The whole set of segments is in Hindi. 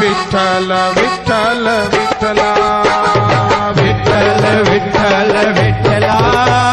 விட்டல விட்டல விட்டலா விட்டல விட்டல விட்டலா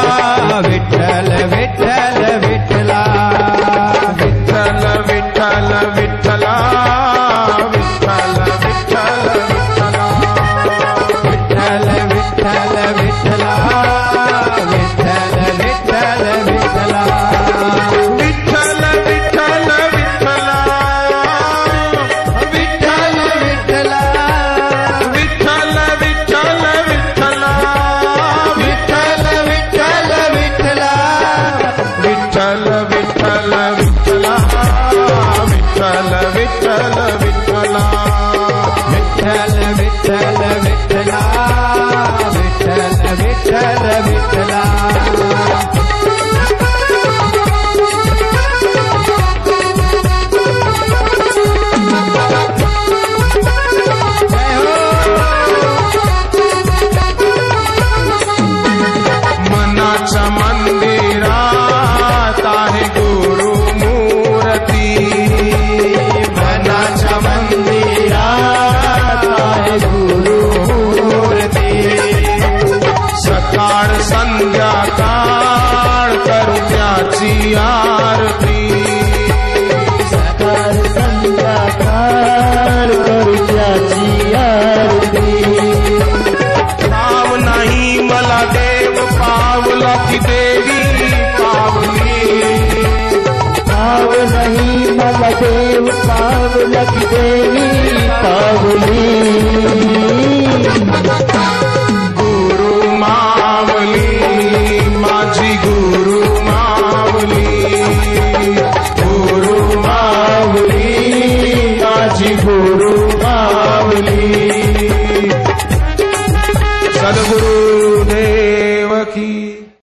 विठल विठला विठल विठल विठला विठल नाही देव पावला की देवी पावली पाव नाही देव पावला की देवी पावली गुरु मावली, माझी गुरु मावली। गुरु मावली, माझी गुरु मावली। सद्गुरु aquí.